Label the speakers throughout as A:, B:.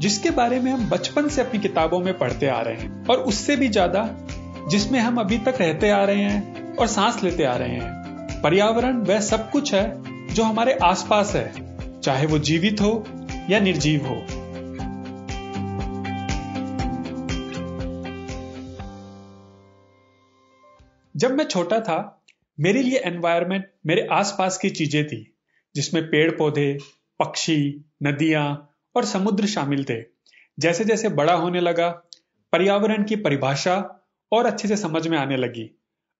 A: जिसके बारे में हम बचपन से अपनी किताबों में पढ़ते आ रहे हैं और उससे भी ज़्यादा जिसमें हम अभी तक रहते आ रहे हैं और सांस लेते आ रहे हैं। पर्यावरण वह सब कुछ है जो हमारे आसपास है, चाहे वो जीवित हो या निर्जीव हो। जब मैं छोटा था, मेरे लिए एनवायरमेंट मेरे आसपास की चीज़ें थी, जिसमें पेड़ पौधे पक्षी, नदियाँ और समुद्र शामिल थे। जैसे जैसे बड़ा होने लगा, पर्यावरण की परिभाषा और अच्छे से समझ में आने लगी।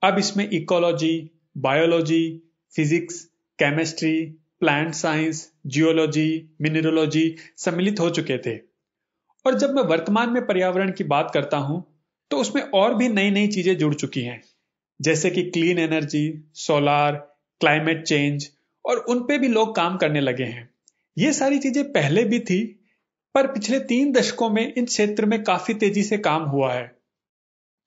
A: अब इसमें ecology, biology, physics, chemistry, plant science, geology, mineralogy सम्मिलित हो चुके थे। और जब मैं वर्तमान में पर्यावरण की बात करता हूँ तो उसमें और भी नई नई चीज़ें जुड़ चुकी हैं। जैसे कि clean energy, solar, climate change और उन पे भी लोग काम करने लगे हैं। ये सारी चीज़ें पहले भी थी, पर पिछले तीन दशकों में इन क्षेत्र में काफ़ी तेज़ी से काम हुआ है।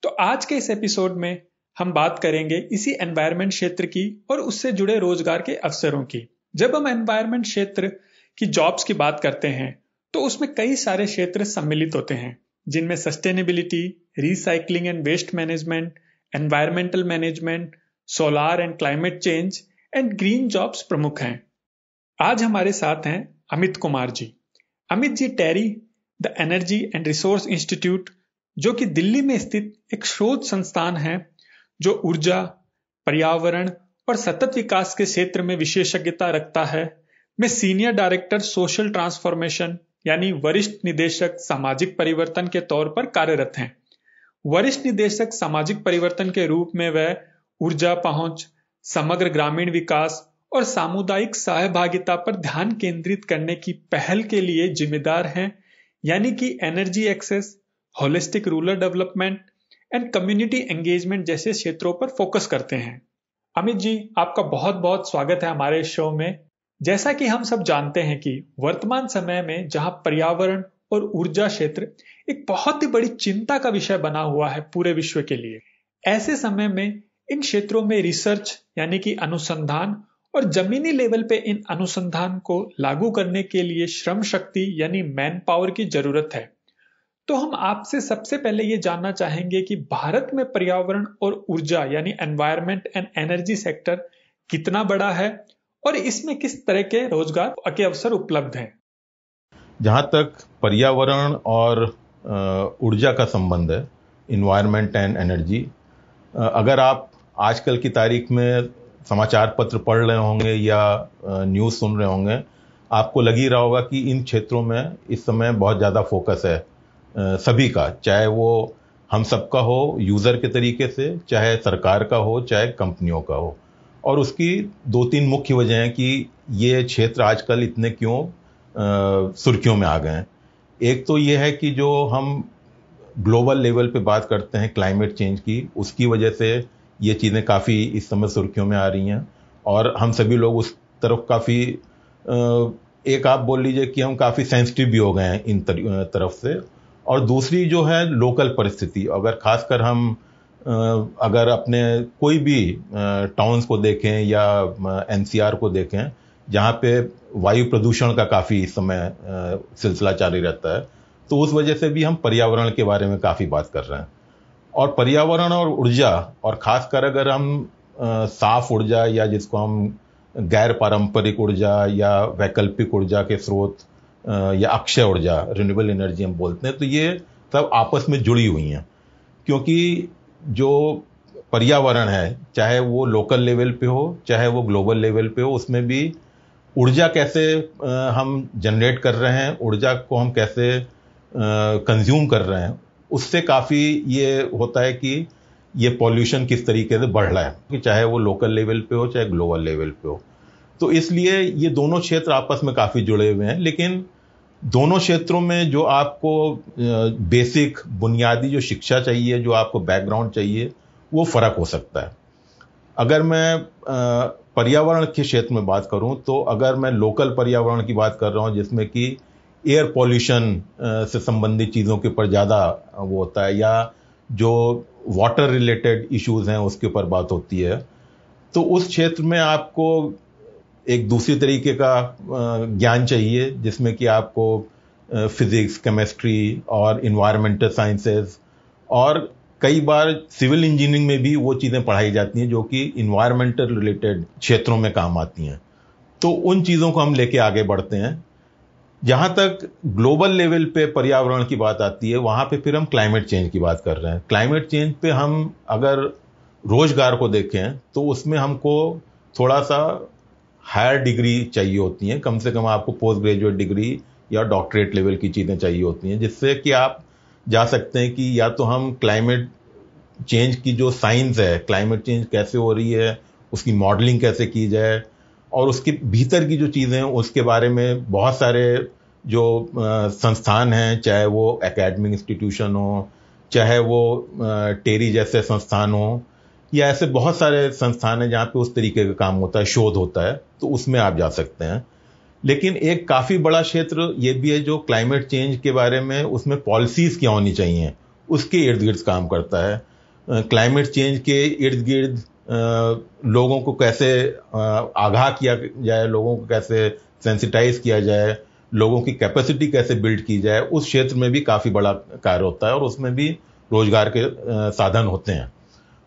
A: तो आज के इस एपिसोड में हम बात करेंगे इसी एनवायरमेंट क्षेत्र की और उससे जुड़े रोज़गार के अवसरों की। जब हम एनवायरमेंट क्षेत्र की जॉब्स की बात करते हैं तो उसमें कई सारे क्षेत्र सम्मिलित होते हैं, जिनमें sustainability recycling and waste management environmental management solar and climate change and green jobs प्रमुख हैं। आज हमारे साथ हैं Amit Kumar ji. Amit ji TERI the energy and resource institute जो कि दिल्ली में स्थित एक शोध संस्थान है, जो ऊर्जा, पर्यावरण और सतत विकास के क्षेत्र में विशेषज्ञता रखता है, में सीनियर डायरेक्टर सोशल ट्रांसफॉर्मेशन यानी वरिष्ठ निदेशक सामाजिक परिवर्तन के तौर पर कार्यरत हैं। वरिष्ठ निदेशक सामाजिक परिवर्तन के रूप में वह ऊर्जा पहुँच, समग्र ग्रामीण विकास और सामुदायिक सहभागिता पर ध्यान केंद्रित करने की पहल के लिए जिम्मेदार हैं, यानी कि energy access holistic rural development and community engagement जैसे क्षेत्रों पर फोकस करते हैं। अमित जी, आपका बहुत बहुत स्वागत है हमारे शो में। जैसा कि हम सब जानते हैं कि वर्तमान समय में जहाँ पर्यावरण और ऊर्जा क्षेत्र एक बहुत ही बड़ी चिंता का विषय बना हुआ है पूरे विश्व के लिए, ऐसे समय में इन क्षेत्रों में रिसर्च यानी कि अनुसंधान और जमीनी लेवल पे इन अनुसंधान को लागू करने के लिए श्रम शक्ति यानी मैन पावर की ज़रूरत है। तो हम आपसे सबसे पहले ये जानना चाहेंगे कि भारत में पर्यावरण और ऊर्जा यानी एनवायरमेंट एंड एनर्जी सेक्टर कितना बड़ा है और इसमें किस तरह के रोज़गार के अवसर उपलब्ध हैं।
B: जहाँ तक पर्यावरण और ऊर्जा का संबंध है इन्वायरमेंट एंड एनर्जी अगर आप आजकल की तारीख में समाचार पत्र पढ़ रहे होंगे या न्यूज़ सुन रहे होंगे, आपको लग ही रहा होगा कि इन क्षेत्रों में इस समय बहुत ज़्यादा फोकस है सभी का, चाहे वो हम सबका हो, यूज़र के तरीके से, चाहे सरकार का हो, चाहे कंपनियों का हो। और उसकी दो तीन मुख्य वजह हैं कि ये क्षेत्र आजकल इतने क्यों सुर्खियों में आ गए हैं। एक तो ये है कि जो हम ग्लोबल लेवल पे बात करते हैं, क्लाइमेट चेंज की, उसकी वजह से ये चीज़ें काफ़ी इस समय सुर्खियों में आ रही हैं। और हम सभी लोग उस तरफ़ काफ़ी एक आप बोल लीजिए कि हम काफ़ी सेंसिटिव भी हो गए हैं इन तरफ़ से। और दूसरी जो है लोकल परिस्थिति, अगर खासकर हम अगर अपने कोई भी टाउन्स को देखें या एनसीआर को देखें, जहाँ पे वायु प्रदूषण का काफ़ी इस समय सिलसिला जारी रहता है तो उस वजह से भी हम पर्यावरण के बारे में काफ़ी बात कर रहे हैं। और पर्यावरण और ऊर्जा, और खासकर अगर हम साफ़ ऊर्जा या जिसको हम गैर पारंपरिक ऊर्जा या वैकल्पिक ऊर्जा के स्रोत या अक्षय ऊर्जा रिन्यूएबल एनर्जी हम बोलते हैं तो ये सब आपस में जुड़ी हुई हैं। क्योंकि जो पर्यावरण है, चाहे वो लोकल लेवल पे हो, चाहे वो ग्लोबल लेवल पे हो, उसमें भी ऊर्जा कैसे हम जनरेट कर रहे हैं, ऊर्जा को हम कैसे कंज्यूम कर रहे हैं उससे काफ़ी ये होता है कि ये पॉल्यूशन किस तरीके से बढ़ रहा है। कि चाहे वो लोकल लेवल पे हो, चाहे ग्लोबल लेवल पे हो। तो इसलिए ये दोनों क्षेत्र आपस में काफ़ी जुड़े हुए हैं। लेकिन दोनों क्षेत्रों में जो आपको बेसिक बुनियादी जो शिक्षा चाहिए, जो आपको बैकग्राउंड चाहिए, वो फ़र्क हो सकता है। अगर मैं पर्यावरण के क्षेत्र में बात करूँ तो अगर मैं लोकल पर्यावरण की बात कर रहा हूँ, जिसमें कि एयर पॉल्यूशन से संबंधित चीज़ों के ऊपर ज़्यादा वो होता है, या जो वाटर रिलेटेड इश्यूज़ हैं, उसके ऊपर बात होती है। तो उस क्षेत्र में आपको एक दूसरी तरीके का ज्ञान चाहिए, जिसमें कि आपको फिजिक्स केमिस्ट्री और इन्वायरमेंटल साइंसेस और कई बार सिविल इंजीनियरिंग में भी वो चीज़ें पढ़ाई जाती हैं, जो कि इन्वायरमेंटल रिलेटेड क्षेत्रों में काम आती हैं। तो उन चीज़ों को हम लेके आगे बढ़ते हैं। जहाँ तक ग्लोबल लेवल पे पर्यावरण की बात आती है, वहाँ पे फिर हम क्लाइमेट चेंज की बात कर रहे हैं। क्लाइमेट चेंज पे हम अगर रोज़गार को देखें तो उसमें हमको थोड़ा सा हायर डिग्री चाहिए होती हैं। कम से कम आपको पोस्ट ग्रेजुएट डिग्री या डॉक्टरेट लेवल की चीज़ें चाहिए होती हैं, जिससे कि आप जा सकते हैं कि या तो हम क्लाइमेट चेंज की जो साइंस है, क्लाइमेट चेंज कैसे हो रही है, उसकी मॉडलिंग कैसे की जाए और उसके भीतर की जो चीज़ें हैं, उसके बारे में बहुत सारे जो संस्थान हैं, चाहे वो एकेडमिक इंस्टीट्यूशन हो, चाहे वो टेरी जैसे संस्थान हो, या ऐसे बहुत सारे संस्थान हैं जहाँ पे उस तरीके का काम होता है, शोध होता है तो उसमें आप जा सकते हैं। लेकिन एक काफ़ी बड़ा क्षेत्र ये भी है जो क्लाइमेट चेंज के बारे में उसमें पॉलिसीज़ क्या होनी चाहिए, उसके इर्द गिर्द काम करता है। क्लाइमेट चेंज के इर्द गिर्द लोगों को कैसे आगाह किया जाए, लोगों को कैसे सेंसिटाइज किया जाए, लोगों की कैपेसिटी कैसे बिल्ड की जाए, उस क्षेत्र में भी काफ़ी बड़ा कार्य होता है और उसमें भी रोज़गार के साधन होते हैं।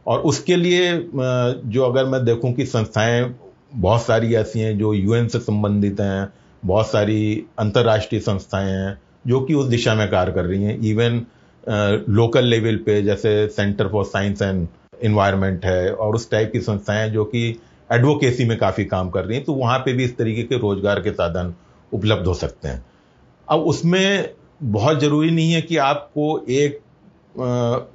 B: और उसके लिए जो अगर मैं देखूँ कि संस्थाएँ बहुत सारी ऐसी हैं जो यूएन से संबंधित हैं, बहुत सारी अंतर्राष्ट्रीय संस्थाएँ हैं, जो कि उस दिशा में कार्य कर रही हैं। इवन लोकल लेवल पे, जैसे centre for science and environment है और उस टाइप की संस्थाएँ जो कि एडवोकेसी में काफ़ी काम कर रही हैं तो वहाँ पे भी इस तरीके के रोज़गार के साधन उपलब्ध हो सकते हैं। अब उसमें बहुत ज़रूरी नहीं है कि आपको एक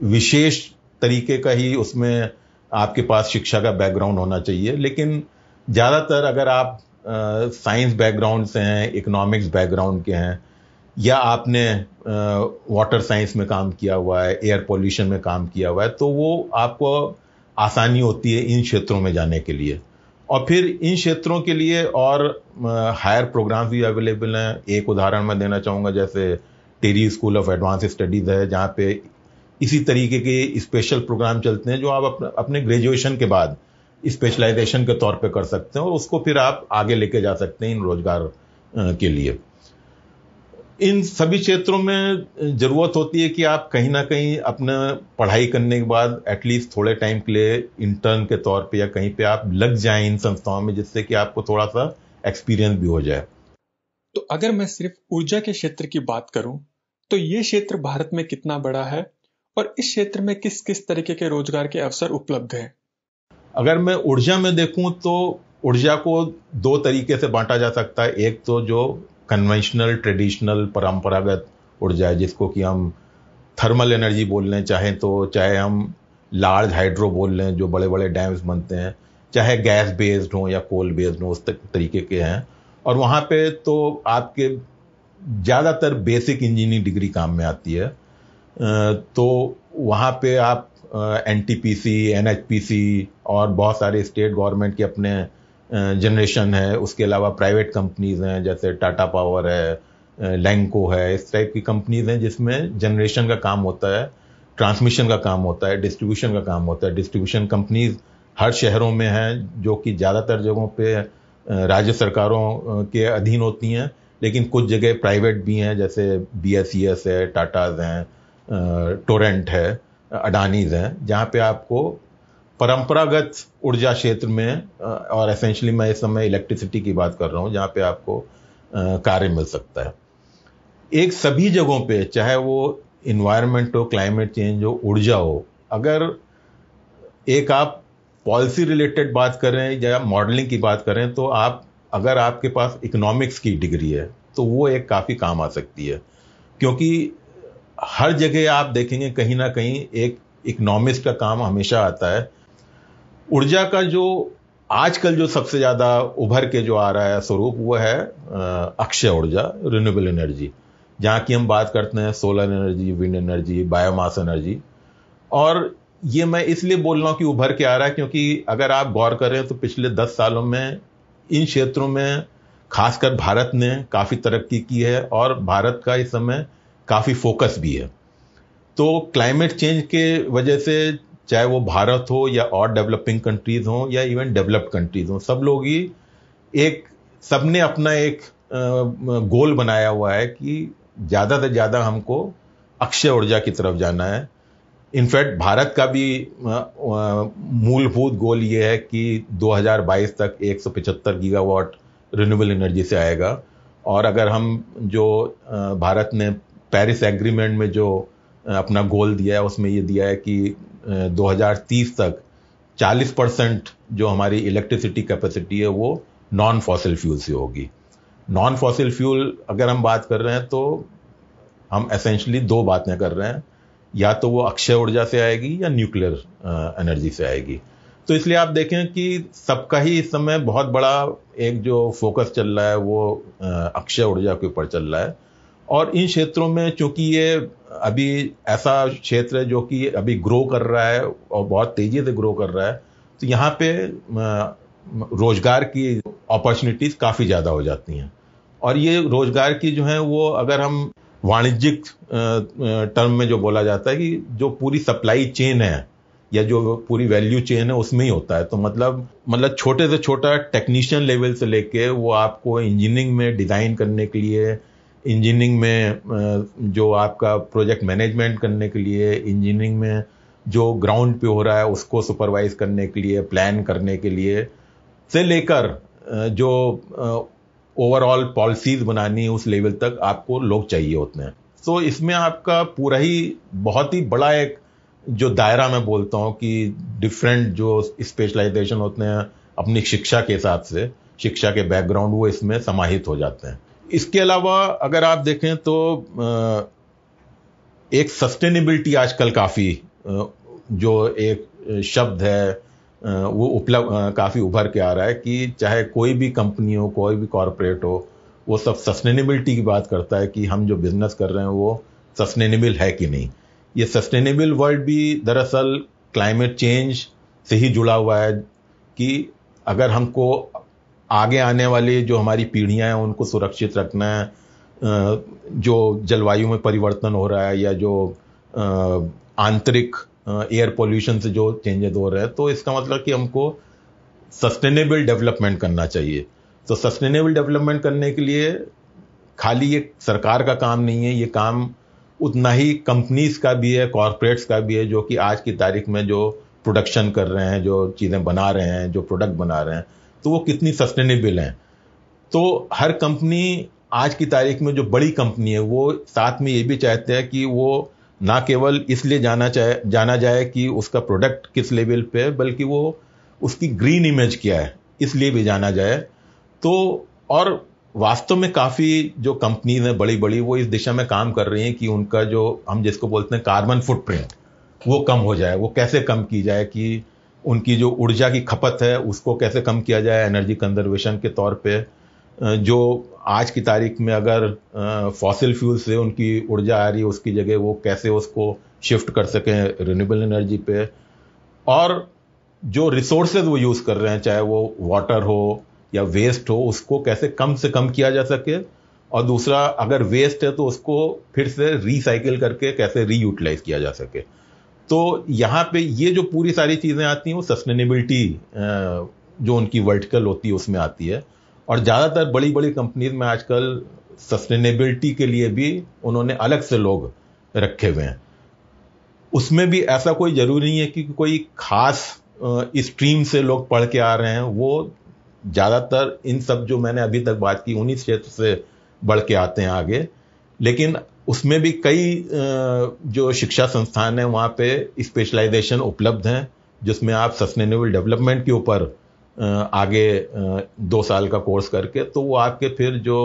B: विशेष तरीके का ही उसमें आपके पास शिक्षा का बैकग्राउंड होना चाहिए, लेकिन ज़्यादातर अगर आप साइंस बैकग्राउंड से हैं इकोनॉमिक्स बैकग्राउंड के हैं या आपने वाटर साइंस में काम किया हुआ है एयर पोल्यूशन में काम किया हुआ है तो वो आपको आसानी होती है इन क्षेत्रों में जाने के लिए। और फिर इन क्षेत्रों के लिए और हायर प्रोग्राम भी अवेलेबल हैं। एक उदाहरण मैं देना चाहूँगा, जैसे TERI school of advance studies है, जहाँ पे इसी तरीके के स्पेशल प्रोग्राम चलते हैं, जो आप अपने ग्रेजुएशन के बाद स्पेशलाइजेशन के तौर पे कर सकते हैं और उसको फिर आप आगे लेके जा सकते हैं इन रोज़गार के लिए। इन सभी क्षेत्रों में ज़रूरत होती है कि आप कहीं ना कहीं अपना पढ़ाई करने के बाद एटलीस्ट थोड़े टाइम के लिए इंटर्न के तौर पे या कहीं पे आप लग जाएँ इन संस्थाओं में जिससे कि आपको थोड़ा सा एक्सपीरियंस भी हो जाए।
A: तो अगर मैं सिर्फ़ ऊर्जा के क्षेत्र की बात करूँ तो ये क्षेत्र भारत में कितना बड़ा है और इस क्षेत्र में किस किस तरीके के रोज़गार के अवसर उपलब्ध है?
B: अगर मैं ऊर्जा में देखूँ तो ऊर्जा को दो तरीके से बांटा जा सकता है। एक तो जो कन्वेंशनल ट्रेडिशनल परंपरागत ऊर्जा है, जिसको कि हम थर्मल एनर्जी बोल लें, चाहे तो चाहे हम लार्ज हाइड्रो बोल लें, जो बड़े बड़े डैम्स बनते हैं, चाहे गैस बेस्ड हो या कोल बेस्ड हो, उस तरीके के हैं। और वहाँ पे तो आपके ज़्यादातर बेसिक इंजीनियरिंग डिग्री काम में आती है। तो वहाँ पे आप N T P C N H P C और बहुत सारे स्टेट गवर्नमेंट के अपने जनरेशन है, उसके अलावा प्राइवेट कंपनीज़ हैं, जैसे टाटा पावर है लैंको है, इस टाइप की कंपनीज़ हैं जिसमें जनरेशन का काम होता है ट्रांसमिशन का काम होता है डिस्ट्रीब्यूशन का काम होता है। डिस्ट्रीब्यूशन कंपनीज़ हर शहरों में हैं, जो कि ज़्यादातर जगहों पे राज्य सरकारों के अधीन होती हैं, लेकिन कुछ जगह प्राइवेट भी हैं, जैसे बी एस ई एस है टाटाज हैं टोरेंट है अडानीज हैं, जहाँ पे आपको परंपरागत ऊर्जा क्षेत्र में और एसेंशली मैं इस समय इलेक्ट्रिसिटी की बात कर रहा हूँ, जहाँ पे आपको कार्य मिल सकता है। एक सभी जगहों पे, चाहे वो इन्वायरमेंट हो क्लाइमेट चेंज हो, ऊर्जा हो, अगर एक आप पॉलिसी रिलेटेड बात करें या मॉडलिंग की बात करें तो आप, अगर आपके पास इकोनॉमिक्स की डिग्री है तो वो एक काफ़ी काम आ सकती है। क्योंकि हर जगह आप देखेंगे, कहीं ना कहीं एक इकोनॉमिक्स का काम हमेशा आता है ऊर्जा का जो आजकल जो सबसे ज़्यादा उभर के जो आ रहा है स्वरूप, वो है अक्षय ऊर्जा रिन्यूएबल एनर्जी जहाँ की हम बात करते हैं solar energy wind energy biomass energy और ये मैं इसलिए बोल रहा हूँ कि उभर के आ रहा है क्योंकि अगर आप गौर करें तो पिछले दस सालों में इन क्षेत्रों में, खासकर भारत ने काफ़ी तरक्की की है और भारत का इस समय काफ़ी फोकस भी है। तो क्लाइमेट चेंज के वजह से चाहे वो भारत हो या और डेवलपिंग कंट्रीज़ हो या इवन डेवलप्ड कंट्रीज़ हो, सब लोग ही एक, सबने अपना एक गोल बनाया हुआ है कि ज़्यादा से ज़्यादा हमको अक्षय ऊर्जा की तरफ़ जाना है। इनफैक्ट भारत का भी मूलभूत गोल ये है कि 2022 तक 175 गीगावाट रिन्यूएबल एनर्जी से आएगा। और अगर हम जो भारत ने पेरिस एग्रीमेंट में जो अपना गोल दिया है, उसमें ये दिया है कि 2030 तक 40 परसेंट जो हमारी इलेक्ट्रिसिटी कैपेसिटी है, वो नॉन फॉसिल फ्यूल से होगी। नॉन फॉसिल फ्यूल अगर हम बात कर रहे हैं तो हम एसेंशली दो बातें कर रहे हैं। या तो वो अक्षय ऊर्जा से आएगी या न्यूक्लियर एनर्जी से आएगी। तो इसलिए आप देखें कि सबका ही इस समय बहुत बड़ा एक जो फोकस चल रहा है, वो अक्षय ऊर्जा के ऊपर चल रहा है। और इन क्षेत्रों में चूँकि ये अभी ऐसा क्षेत्र है जो कि अभी ग्रो कर रहा है और बहुत तेज़ी से ग्रो कर रहा है तो यहाँ पे रोज़गार की अपॉर्चुनिटीज़ काफ़ी ज़्यादा हो जाती हैं। और ये रोज़गार की जो है वो अगर हम वाणिज्यिक टर्म में जो बोला जाता है कि जो पूरी सप्लाई चेन है या जो पूरी वैल्यू चेन है उसमें ही होता है। तो मतलब मतलब छोटे से छोटा टेक्नीशियन लेवल से लेके वो आपको इंजीनियरिंग में डिज़ाइन करने के लिए इंजीनियरिंग में जो आपका प्रोजेक्ट मैनेजमेंट करने के लिए इंजीनियरिंग में जो ग्राउंड पे हो रहा है, उसको सुपरवाइज करने के लिए प्लान करने के लिए से लेकर जो ओवरऑल पॉलिसीज़ बनानी उस लेवल तक आपको लोग चाहिए होते हैं। तो इसमें आपका पूरा ही बहुत ही बड़ा एक जो दायरा मैं बोलता हूँ कि डिफरेंट जो स्पेशलाइजेशन होते हैं, अपनी शिक्षा के हिसाब से, शिक्षा के बैकग्राउंड वो इसमें समाहित हो जाते हैं। इसके अलावा अगर आप देखें तो एक सस्टेनेबिलिटी आजकल काफ़ी जो एक शब्द है वो उपलब्ध काफ़ी उभर के आ रहा है कि चाहे कोई भी कंपनी हो, कोई भी कॉरपोरेट हो, वो सब सस्टेनेबिलिटी की बात करता है कि हम जो बिज़नेस कर रहे हैं वो सस्टेनेबल है कि नहीं। ये सस्टेनेबल वर्ल्ड भी दरअसल क्लाइमेट चेंज से ही जुड़ा हुआ है कि अगर हमको आगे आने वाली जो हमारी पीढ़ियाँ हैं, उनको सुरक्षित रखना है। जो जलवायु में परिवर्तन हो रहा है या जो आंतरिक एयर पोल्यूशन से जो चेंजेस हो रहे हैं तो इसका मतलब कि हमको सस्टेनेबल डेवलपमेंट करना चाहिए। तो सस्टेनेबल डेवलपमेंट करने के लिए खाली ये सरकार का काम नहीं है, ये काम उतना ही कंपनीज़ का भी है कॉरपोरेट्स का भी है, जो कि आज की तारीख में जो प्रोडक्शन कर रहे हैं, जो चीज़ें बना रहे हैं, जो प्रोडक्ट बना रहे हैं। तो वो कितनी सस्टेनेबल हैं। तो हर कंपनी आज की तारीख में जो बड़ी कंपनी है, वो साथ में ये भी चाहते हैं कि वो ना केवल इसलिए जाना चाहे, जाना जाए कि उसका प्रोडक्ट किस लेवल पे है, बल्कि वो उसकी ग्रीन इमेज क्या है, इसलिए भी जाना जाए। तो और वास्तव में काफ़ी जो कंपनीज़ हैं बड़ी बड़ी वो इस दिशा में काम कर रही हैं कि उनका जो हम जिसको बोलते हैं कार्बन फुटप्रिंट वो कम हो जाए। वो कैसे कम की जाए कि उनकी जो ऊर्जा की खपत है, उसको कैसे कम किया जाए एनर्जी कंजर्वेशन के तौर पे जो आज की तारीख में अगर फॉसिल फ्यूल से उनकी ऊर्जा आ रही है, उसकी जगह वो कैसे उसको शिफ्ट कर सकें रिन्यूएबल एनर्जी पे। और जो रिसोर्सेज वो यूज़ कर रहे हैं, चाहे वो वाटर हो या वेस्ट हो, उसको कैसे कम से कम किया जा सके। और दूसरा, अगर वेस्ट है तो उसको फिर से रिसाइकिल करके कैसे रीयूटिलाइज किया जा सके। तो यहाँ पे ये जो पूरी सारी चीज़ें आती हैं, वो सस्टेनेबिलिटी जो उनकी वर्टिकल होती है, उसमें आती है। और ज़्यादातर बड़ी बड़ी कंपनीज़ में आजकल सस्टेनेबिलिटी के लिए भी उन्होंने अलग से लोग रखे हुए हैं। उसमें भी ऐसा कोई ज़रूरी नहीं है कि कोई खास स्ट्रीम से लोग पढ़ के आ रहे हैं। वो ज़्यादातर इन सब जो मैंने अभी तक बात की, उन्हीं क्षेत्र से बढ़ के आते हैं आगे। लेकिन उसमें भी कई जो शिक्षा संस्थान है, वहाँ पे स्पेशलाइजेशन उपलब्ध हैं, जिसमें आप सस्टेनेबल डेवलपमेंट के ऊपर आगे दो साल का कोर्स करके तो वो आपके फिर जो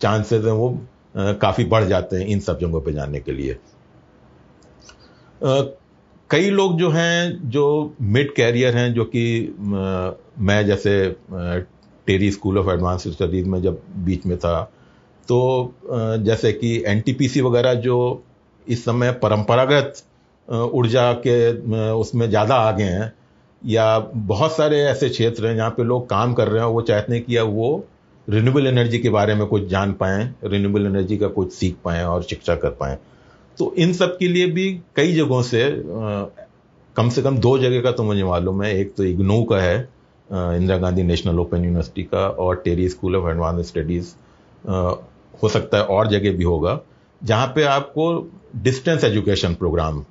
B: चांसेस हैं वो काफ़ी बढ़ जाते हैं इन सब जगहों पे जाने के लिए। कई लोग जो हैं, जो मिड कैरियर हैं, जो कि, मैं जैसे TERI school of advance studies में जब बीच में था तो जैसे कि एनटीपीसी वगैरह जो इस समय परंपरागत ऊर्जा के उसमें ज़्यादा आगे हैं, या बहुत सारे ऐसे क्षेत्र हैं जहाँ पे लोग काम कर रहे हैं, वो चाहते हैं कि अब वो रिन्यूएबल एनर्जी के बारे में कुछ जान पाएँ रिन्यूएबल एनर्जी का कुछ सीख पाएँ और शिक्षा कर पाएँ। तो इन सब के लिए भी कई जगहों से कम से कम दो जगह का तो मुझे मालूम है। एक तो इग्नो का है Indira Gandhi national open university का और TERI school of advance studies हो सकता है और जगह भी होगा, जहाँ पे आपको डिस्टेंस एजुकेशन प्रोग्राम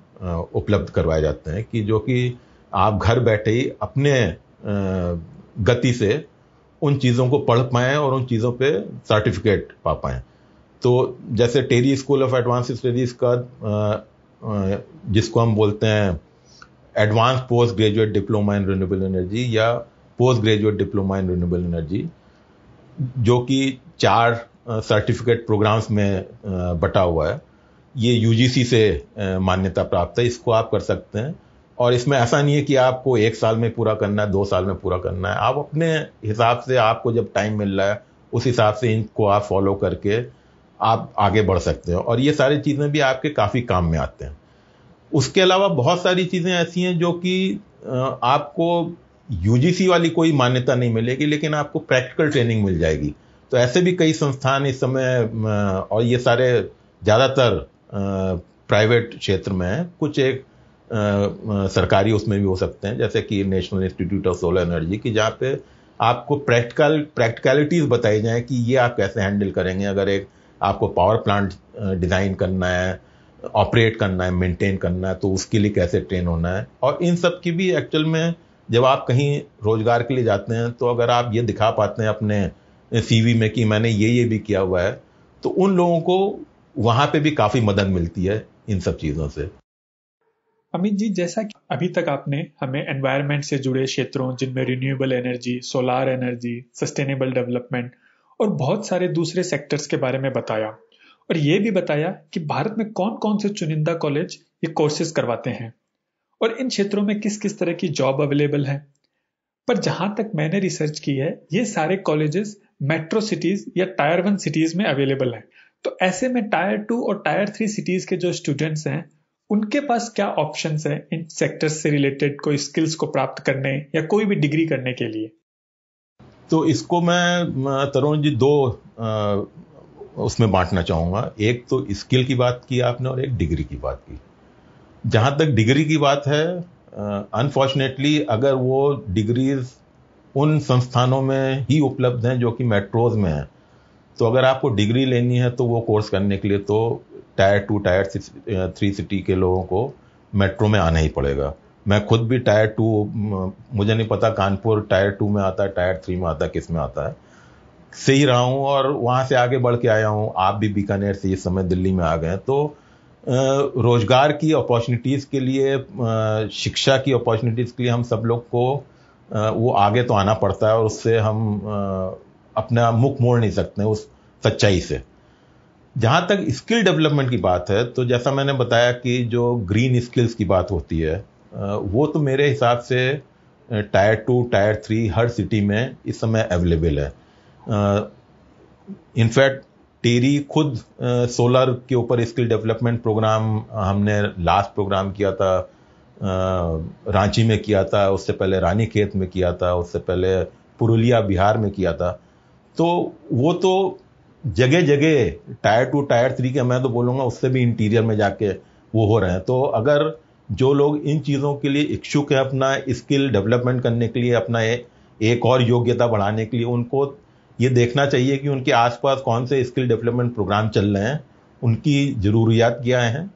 B: उपलब्ध करवाए जाते हैं कि जो कि आप घर बैठे ही अपने गति से उन चीज़ों को पढ़ पाएँ और उन चीज़ों पे सर्टिफिकेट पा पाएँ। तो जैसे TERI school of advance studies का जिसको हम बोलते हैं advance post graduate diploma in renewable energy या post graduate diploma in renewable energy जो कि चार सर्टिफिकेट प्रोग्राम्स में बटा हुआ है। ये यूजीसी से मान्यता प्राप्त है, इसको आप कर सकते हैं। और इसमें ऐसा नहीं है कि आपको एक साल में पूरा करना है, दो साल में पूरा करना है। आप अपने हिसाब से, आपको जब टाइम मिल रहा है, उस हिसाब से इनको आप फॉलो करके आप आगे बढ़ सकते हो। और ये सारी चीज़ें भी आपके काफ़ी काम में आते हैं। उसके अलावा बहुत सारी चीज़ें ऐसी हैं जो कि आपको यूजीसी वाली कोई मान्यता नहीं मिलेगी, लेकिन आपको प्रैक्टिकल ट्रेनिंग मिल जाएगी। तो ऐसे भी कई संस्थान इस समय और ये सारे ज़्यादातर प्राइवेट क्षेत्र में है। कुछ एक सरकारी उसमें भी हो सकते हैं, जैसे कि national institute of solar energy की, जहाँ पे आपको प्रैक्टिकल, प्रैक्टिकलिटीज बताई जाए कि ये आप कैसे हैंडल करेंगे। अगर एक आपको पावर प्लांट डिज़ाइन करना है, ऑपरेट करना है, मेंटेन करना है तो उसके लिए कैसे ट्रेन होना है। और इन सब की भी एक्चुअल में जब आप कहीं रोज़गार के लिए जाते हैं तो अगर आप ये दिखा पाते हैं अपने सीवी में कि मैंने ये ये भी किया हुआ है तो उन लोगों को वहाँ पे भी काफ़ी मदद मिलती है इन सब चीज़ों से।
A: अमित जी, जैसा कि अभी तक आपने हमें एनवायरनमेंट से जुड़े क्षेत्रों जिनमें renewable energy solar energy sustainable development और बहुत सारे दूसरे सेक्टर्स के बारे में बताया और ये भी बताया कि भारत में कौन कौन से चुनिंदा कॉलेज ये कोर्सेज करवाते हैं और इन क्षेत्रों में किस किस तरह की जॉब अवेलेबल है। पर जहाँ तक मैंने रिसर्च की है, ये सारे कॉलेजेस मेट्रो सिटीज़ या टायर वन सिटीज़ में अवेलेबल है। तो ऐसे में टायर टू और टायर थ्री सिटीज़ के जो स्टूडेंट्स हैं उनके पास क्या ऑप्शन है इन सेक्टर्स से रिलेटेड कोई स्किल्स को प्राप्त करने या कोई भी डिग्री करने के लिए?
B: तो इसको मैं तरुण जी दो आ, उसमें बांटना चाहूँगा। एक तो स्किल की बात की आपने और एक डिग्री की बात की। जहाँ तक डिग्री की बात है अनफॉर्चुनेटली अगर वो डिग्रीज उन संस्थानों में ही उपलब्ध हैं जो कि मेट्रोज में हैं। तो अगर आपको डिग्री लेनी है तो वो कोर्स करने के लिए तो tier two, tier three city के लोगों को मेट्रो में आना ही पड़ेगा। मैं खुद भी टायर टू मुझे नहीं पता कानपुर टायर टू में आता है, टायर थ्री में आता है, किसमें आता है। से ही रहा हूँ और वहाँ से आगे बढ़ के आया हूँ। आप भी बीकानेर से इस समय दिल्ली में आ गए तो रोज़गार की अपॉर्चुनिटीज़ के लिए शिक्षा की अपॉर्चुनिटीज़ के लिए हम सब लोग को वो आगे तो आना पड़ता है और उससे हम अपना मुख मोड़ नहीं सकते उस सच्चाई से। जहाँ तक स्किल डेवलपमेंट की बात है तो जैसा मैंने बताया कि जो ग्रीन स्किल्स की बात होती है वो तो मेरे हिसाब से टायर टू, टायर थ्री, हर सिटी में इस समय अवेलेबल है। इनफैक्ट टेरी खुद सोलर के ऊपर स्किल डेवलपमेंट प्रोग्राम हमने लास्ट प्रोग्राम किया था रांची में किया था, उससे पहले रानी खेत में किया था, उससे पहले पुरुलिया बिहार में किया था। तो वो तो जगह जगह टायर टू टायर, थ्री के, मैं तो बोलूँगा उससे भी इंटीरियर में जाके वो हो रहे हैं। तो अगर जो लोग इन चीज़ों के लिए इच्छुक है अपना स्किल डेवलपमेंट करने के लिए, अपना एक और योग्यता बढ़ाने के लिए, उनको ये देखना चाहिए कि उनके आसपास कौन से स्किल डेवलपमेंट प्रोग्राम चल रहे हैं, उनकी ज़रूरियात क्या हैं,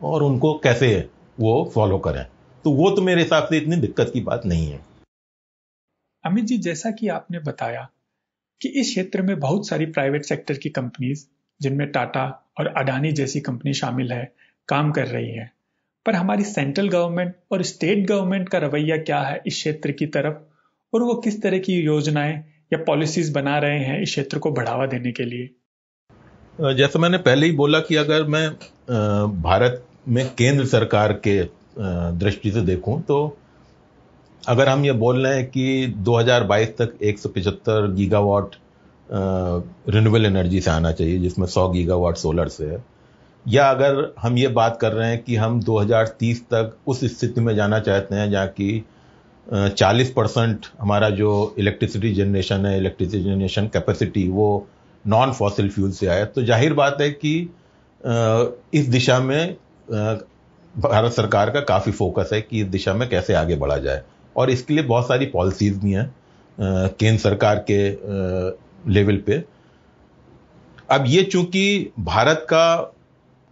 B: और उनको कैसे वो फॉलो करें। तो वो तो मेरे हिसाब से इतनी दिक्कत की बात नहीं है।
A: अमित जी जैसा कि आपने बताया कि इस क्षेत्र में बहुत सारी प्राइवेट सेक्टर की कंपनीज़ जिनमें टाटा और अडानी जैसी कंपनी शामिल है काम कर रही है। पर हमारी सेंट्रल गवर्नमेंट और स्टेट गवर्नमेंट का रवैया क्या है इस क्षेत्र की तरफ़? और वो किस तरह की योजनाएँ या पॉलिसीज़ बना रहे हैं इस क्षेत्र को बढ़ावा देने के लिए?
B: जैसे मैंने पहले ही बोला कि अगर मैं भारत में केंद्र सरकार के दृष्टि से देखूँ तो अगर हम ये बोल रहे हैं कि 2022 तक 175 गीगावाट रिन्यूएबल एनर्जी से आना चाहिए, जिसमें 100 गीगावाट सोलर से है, या अगर हम ये बात कर रहे हैं कि हम 2030 तक उस स्थिति में जाना चाहते हैं जहाँ की 40 परसेंट हमारा जो इलेक्ट्रिसिटी जनरेशन है इलेक्ट्रिसिटी जनरेशन कैपेसिटी वो नॉन फॉसिल फ्यूल से आए तो ज़ाहिर बात है कि इस दिशा में भारत सरकार का काफ़ी फोकस है कि इस दिशा में कैसे आगे बढ़ा जाए। और इसके लिए बहुत सारी पॉलिसीज़ भी हैं केंद्र सरकार के लेवल पे। अब ये चूँकि भारत का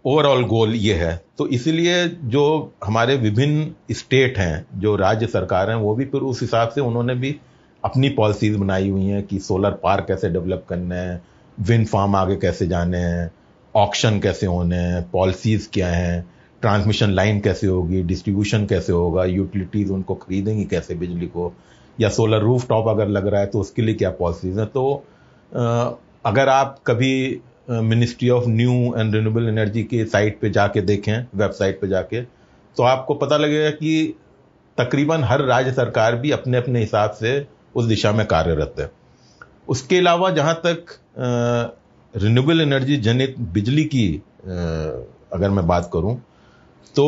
B: ओवरऑल गोल ये है तो इसलिए जो हमारे विभिन्न स्टेट हैं, जो राज्य सरकार हैं, वो भी फिर उस हिसाब से उन्होंने भी अपनी पॉलिसीज़ बनाई हुई हैं कि सोलर पार्क कैसे डेवलप करने हैं विंड फार्म आगे कैसे जाने हैं ऑक्शन कैसे होने हैं पॉलिसीज़ क्या हैं ट्रांसमिशन लाइन कैसे होगी डिस्ट्रीब्यूशन कैसे होगा यूटिलिटीज उनको खरीदेंगी कैसे बिजली को, या सोलर रूफ टॉप अगर लग रहा है तो उसके लिए क्या पॉलिसीज़ हैं? तो अगर आप कभी ministry of new and renewable energy के साइट पे जाके देखें वेबसाइट पे जाके तो आपको पता लगेगा कि तकरीबन हर राज्य सरकार भी अपने अपने हिसाब से उस दिशा में कार्यरत है। उसके अलावा जहाँ तक रिन्यूएबल एनर्जी जनित बिजली की अगर मैं बात करूँ तो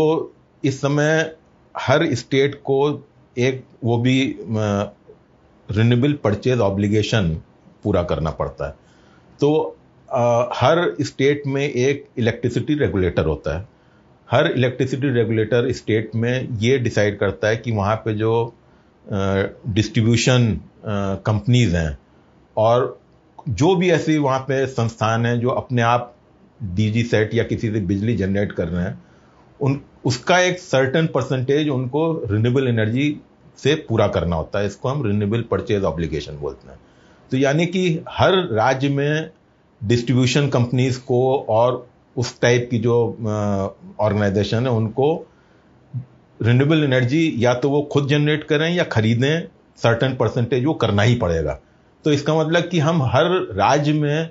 B: इस समय हर स्टेट को एक वो भी रिन्यूएबल परचेज ऑब्लिगेशन पूरा करना पड़ता है। तो आ, हर स्टेट में एक इलेक्ट्रिसिटी रेगुलेटर होता है। हर इलेक्ट्रिसिटी रेगुलेटर स्टेट में ये डिसाइड करता है कि वहाँ पे जो डिस्ट्रीब्यूशन कंपनीज़ हैं और जो भी ऐसी वहाँ पे संस्थान हैं जो अपने आप डीजी सेट या किसी से बिजली जनरेट कर रहे हैं, उन, उसका एक सर्टन परसेंटेज उनको रिन्यूएबल एनर्जी से पूरा करना होता है। इसको हम रिन्यूएबल परचेज ऑब्लिगेशन बोलते हैं। तो यानी कि हर राज्य में डिस्ट्रीब्यूशन कंपनीज़ को और उस टाइप की जो ऑर्गेनाइजेशन है, उनको रिन्यूएबल एनर्जी या तो वो खुद जनरेट करें या खरीदें सर्टन परसेंटेज वो करना ही पड़ेगा। तो इसका मतलब कि हम हर राज्य में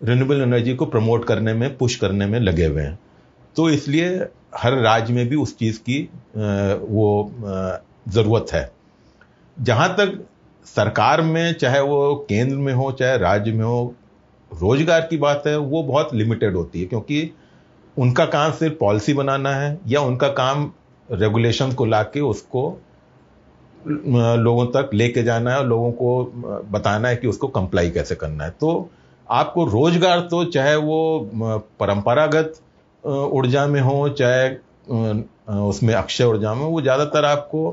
B: रिन्यूएबल एनर्जी को प्रमोट करने में पुश करने में लगे हुए हैं। तो इसलिए हर राज्य में भी उस चीज़ की वो ज़रूरत है। जहाँ तक सरकार में, चाहे वो केंद्र में हो, चाहे राज्य में हो, रोज़गार की बात है, वो बहुत लिमिटेड होती है, क्योंकि उनका काम सिर्फ़ पॉलिसी बनाना है, या उनका काम रेगुलेशन को लाके उसको लोगों तक लेके जाना है और लोगों को बताना है कि उसको कंप्लाई कैसे करना है। तो आपको रोज़गार तो चाहे वो परंपरागत ऊर्जा में हो, चाहे उसमें अक्षय ऊर्जा में वो ज़्यादातर आपको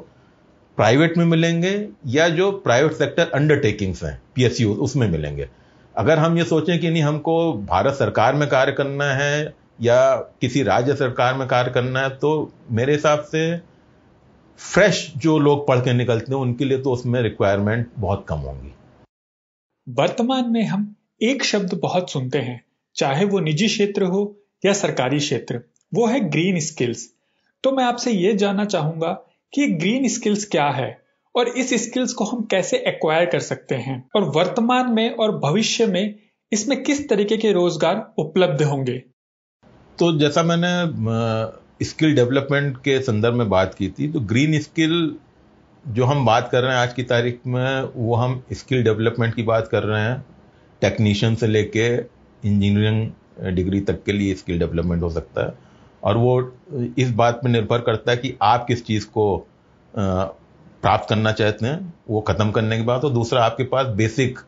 B: प्राइवेट में मिलेंगे या जो प्राइवेट सेक्टर अंडरटेकिंग्स हैं पीएसयू उसमें मिलेंगे। अगर हम ये सोचें कि नहीं, हमको भारत सरकार में कार्य करना है या किसी राज्य सरकार में कार्य करना है तो मेरे हिसाब से फ्रेश जो लोग पढ़ के निकलते हैं उनके लिए तो उसमें रिक्वायरमेंट बहुत कम होंगी।
A: वर्तमान में हम एक शब्द बहुत सुनते हैं चाहे वो निजी क्षेत्र हो या सरकारी क्षेत्र वो है ग्रीन स्किल्स तो मैं आपसे ये जानना चाहूँगा कि ग्रीन स्किल्स क्या है और इस स्किल्स को हम कैसे एक्वायर कर सकते हैं और वर्तमान में और भविष्य में इसमें किस तरीके के रोज़गार उपलब्ध होंगे?
B: तो जैसा मैंने स्किल डेवलपमेंट के संदर्भ में बात की थी तो ग्रीन स्किल जो हम बात कर रहे हैं आज की तारीख में, वो हम स्किल डेवलपमेंट की बात कर रहे हैं, टेक्नीशियन से लेके इंजीनियरिंग डिग्री तक के लिए स्किल डेवलपमेंट हो सकता है। और वो इस बात पर निर्भर करता है कि आप किस चीज़ को प्राप्त करना चाहते हैं, वो ख़त्म करने के बाद, और दूसरा आपके पास बेसिक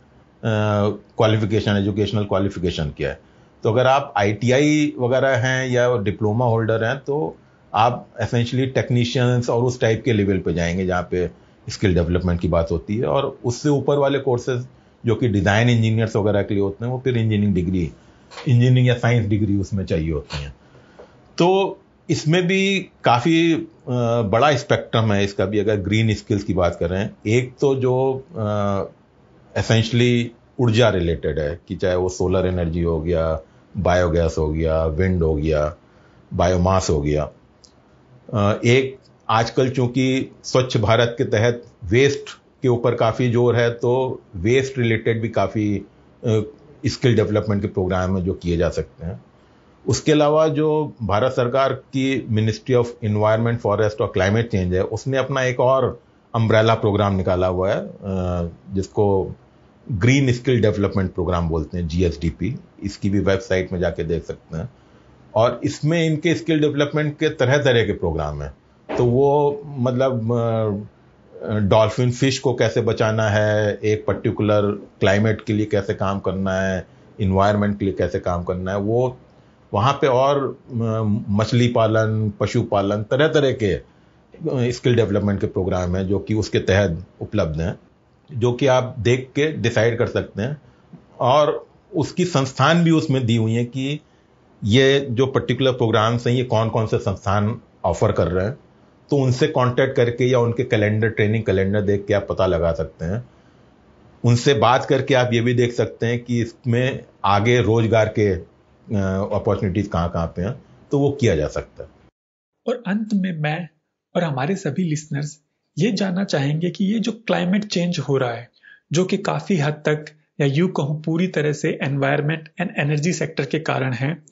B: क्वालिफिकेशन एजुकेशनल क्वालिफिकेशन क्या है। तो अगर आप आईटीआई वगैरह हैं या डिप्लोमा होल्डर हैं तो आप एसेंशली टेक्नीशियंस और उस टाइप के लेवल पे जाएँगे जहाँ पे स्किल डेवलपमेंट की बात होती है। और उससे ऊपर वाले कोर्सेज जो कि डिज़ाइन इंजीनियर्स वगैरह के लिए होते हैं, वो फिर इंजीनियरिंग डिग्री इंजीनियरिंग या साइंस डिग्री उसमें चाहिए होती हैं। तो इसमें भी काफ़ी बड़ा स्पेक्ट्रम है इसका भी, अगर ग्रीन स्किल्स की बात करें। एक तो जो एसेंशली ऊर्जा रिलेटेड है, कि चाहे वो सोलर एनर्जी हो गया बायोगैस हो गया विंड हो गया बायोमास हो गया। एक आजकल चूँकि स्वच्छ भारत के तहत वेस्ट के ऊपर काफ़ी ज़ोर है तो वेस्ट रिलेटेड भी काफ़ी स्किल डेवलपमेंट के प्रोग्राम में जो किए जा सकते हैं। उसके अलावा जो भारत सरकार की मिनिस्ट्री ऑफ़ इन्वायरमेंट फॉरेस्ट और क्लाइमेट चेंज है, उसने अपना एक और अम्ब्रेला प्रोग्राम निकाला हुआ है जिसको ग्रीन स्किल डेवलपमेंट प्रोग्राम बोलते हैं जीएसडीपी इसकी भी वेबसाइट में जाके देख सकते हैं। और इसमें इनके स्किल डेवलपमेंट के तरह तरह के प्रोग्राम हैं। तो वो मतलब डॉल्फिन फ़िश को कैसे बचाना है, एक पर्टिकुलर क्लाइमेट के लिए कैसे काम करना है इन्वायरमेंट के लिए कैसे काम करना है, वो वहाँ पे और मछली पालन पशुपालन तरह तरह के स्किल डेवलपमेंट के प्रोग्राम हैं जो कि उसके तहत उपलब्ध हैं। जो कि आप देख के डिसाइड कर सकते हैं। और उसकी संस्थान भी उसमें दी हुई है कि ये जो पर्टिकुलर प्रोग्राम्स हैं, ये कौन कौन से संस्थान ऑफ़र कर रहे हैं। तो उनसे कांटेक्ट करके या उनके कैलेंडर ट्रेनिंग कैलेंडर देख के आप पता लगा सकते हैं। उनसे बात करके आप ये भी देख सकते हैं कि इसमें आगे रोज़गार के अपॉर्चुनिटीज़ कहाँ कहाँ पे हैं। तो वो किया जा सकता है।
A: और अंत में मैं और हमारे सभी लिसनर्स ये जानना चाहेंगे कि ये जो क्लाइमेट चेंज हो रहा है, जो कि काफ़ी हद तक, या यू कहूँ पूरी तरह से एनवायरमेंट एंड एनर्जी सेक्टर के कारण है,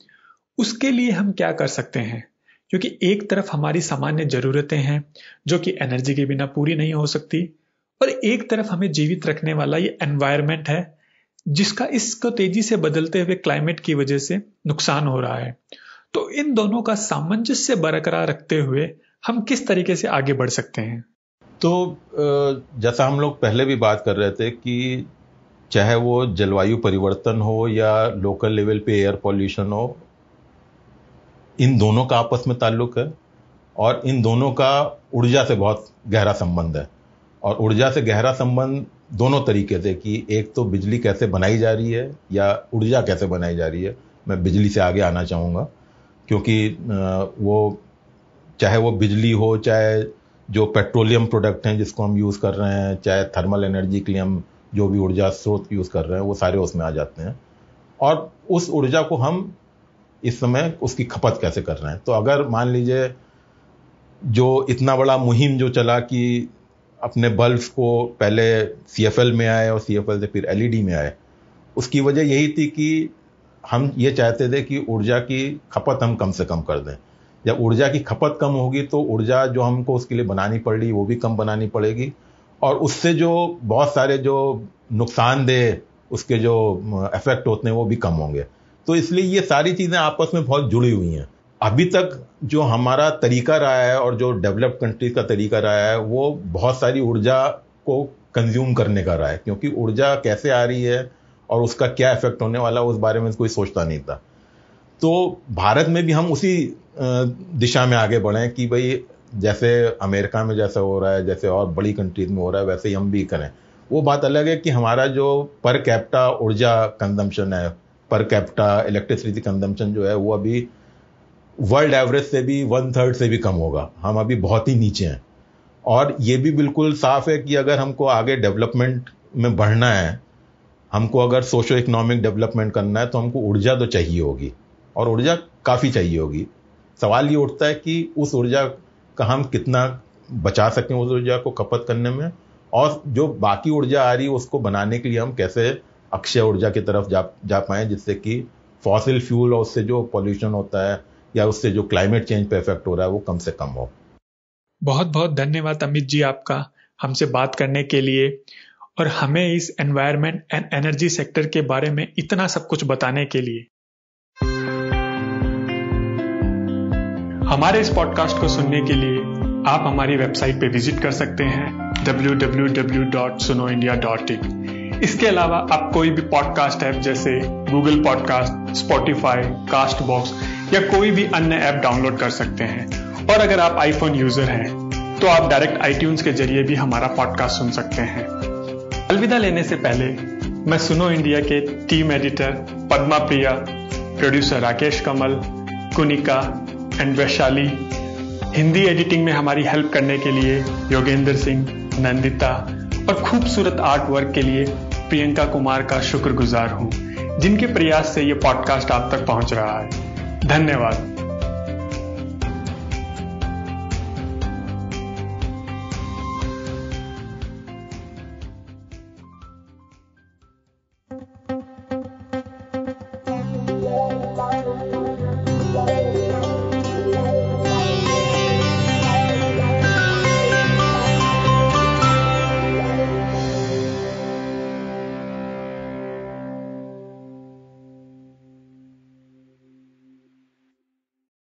A: उसके लिए हम क्या कर सकते हैं? क्योंकि एक तरफ़ हमारी सामान्य जरूरतें हैं, जो कि एनर्जी के बिना पूरी नहीं हो सकती, और एक तरफ़ हमें जीवित रखने वाला ये एनवायरमेंट है, जिसका इसको तेज़ी से बदलते हुए क्लाइमेट की वजह से नुकसान हो रहा है। तो इन दोनों का सामंजस्य बरकरार रखते हुए हम किस तरीके से आगे बढ़ सकते हैं?
B: तो जैसा हम लोग पहले भी बात कर रहे थे कि चाहे वो जलवायु परिवर्तन हो या लोकल लेवल पे एयर पॉल्यूशन हो, इन दोनों का आपस में ताल्लुक है और इन दोनों का ऊर्जा से बहुत गहरा संबंध है। और ऊर्जा से गहरा संबंध दोनों तरीके से कि एक तो बिजली कैसे बनाई जा रही है या ऊर्जा कैसे बनाई जा रही है, मैं बिजली से आगे आना चाहूँगा। क्योंकि वो, चाहे वो बिजली हो, चाहे जो पेट्रोलियम प्रोडक्ट हैं जिसको हम यूज़ कर रहे हैं, चाहे थर्मल एनर्जी के लिए हम जो भी ऊर्जा स्रोत यूज़ कर रहे हैं, वो सारे उसमें आ जाते हैं। और उस ऊर्जा को हम इस समय उसकी खपत कैसे कर रहे हैं? तो अगर मान लीजिए जो इतना बड़ा मुहिम जो चला कि अपने बल्ब को पहले सीएफएल में आए और सीएफएल से फिर एलईडी में आए, उसकी वजह यही थी कि हम ये चाहते थे कि ऊर्जा की खपत हम कम से कम कर दें। जब ऊर्जा की खपत कम होगी तो ऊर्जा जो हमको उसके लिए बनानी पड़ रही वो भी कम बनानी पड़ेगी। और उससे जो बहुत सारे जो नुकसानदेह उसके जो इफ़ेक्ट होते हैं वो भी कम होंगे। तो इसलिए ये सारी चीज़ें आपस में बहुत जुड़ी हुई हैं। अभी तक जो हमारा तरीका रहा है और जो डेवलप्ड कंट्रीज़ का तरीका रहा है, वो बहुत सारी ऊर्जा को कंज्यूम करने का रहा है। क्योंकि ऊर्जा कैसे आ रही है और उसका क्या इफ़ेक्ट होने वाला उस बारे में कोई सोचता नहीं था। तो भारत में भी हम उसी दिशा में आगे बढ़े कि भाई, जैसे अमेरिका में जैसा हो रहा है, जैसे और बड़ी कंट्रीज़ में हो रहा है, वैसे ही हम भी करें। वो बात अलग है कि हमारा जो पर कैप्टा ऊर्जा कंजम्पशन है पर कैप्टा इलेक्ट्रिसिटी कंजम्पशन जो है, वो अभी वर्ल्ड एवरेज से भी वन थर्ड से भी कम होगा। हम अभी बहुत ही नीचे हैं। और ये भी बिल्कुल साफ़ है कि अगर हमको आगे डेवलपमेंट में बढ़ना है, हमको अगर सोशो इकोनॉमिक डेवलपमेंट करना है तो हमको ऊर्जा तो चाहिए होगी। और ऊर्जा काफ़ी चाहिए होगी। सवाल ये उठता है कि उस ऊर्जा का हम कितना बचा सकें उस ऊर्जा को खपत करने में? और जो बाकी ऊर्जा आ रही है, उसको बनाने के लिए हम कैसे अक्षय ऊर्जा की तरफ़ जा जा पाए, जिससे कि फॉसिल फ्यूल और उससे जो पॉल्यूशन होता है, या उससे जो क्लाइमेट चेंज पे इफ़ेक्ट हो रहा है, वो कम से कम हो।
A: बहुत बहुत धन्यवाद अमित जी आपका, हमसे बात करने के लिए। और हमें इस एनवायरमेंट एंड एनर्जी सेक्टर के बारे में इतना सब कुछ बताने के लिए। हमारे इस पॉडकास्ट को सुनने के लिए आप हमारी वेबसाइट पे विज़िट कर सकते हैं www.sunoindia.in इसके अलावा आप कोई भी पॉडकास्ट ऐप जैसे Google podcast Spotify Castbox या कोई भी अन्य ऐप डाउनलोड कर सकते हैं। और अगर आप आईफोन यूज़र हैं तो आप डायरेक्ट आई के ज़रिए भी हमारा पॉडकास्ट सुन सकते हैं। अलविदा लेने से पहले मैं सुनो इंडिया के team editor Padma Priya producer Rakesh Kamal, Kunika and Vaishali. Hindi editing में हमारी हेल्प करने के लिए योगेंद्र सिंह, नंदिता और खूबसूरत आर्ट वर्क के लिए प्रियंका कुमार का शुक्रगुजार हूँ, जिनके प्रयास से ये पॉडकास्ट आप तक पहुँच रहा है। धन्यवाद।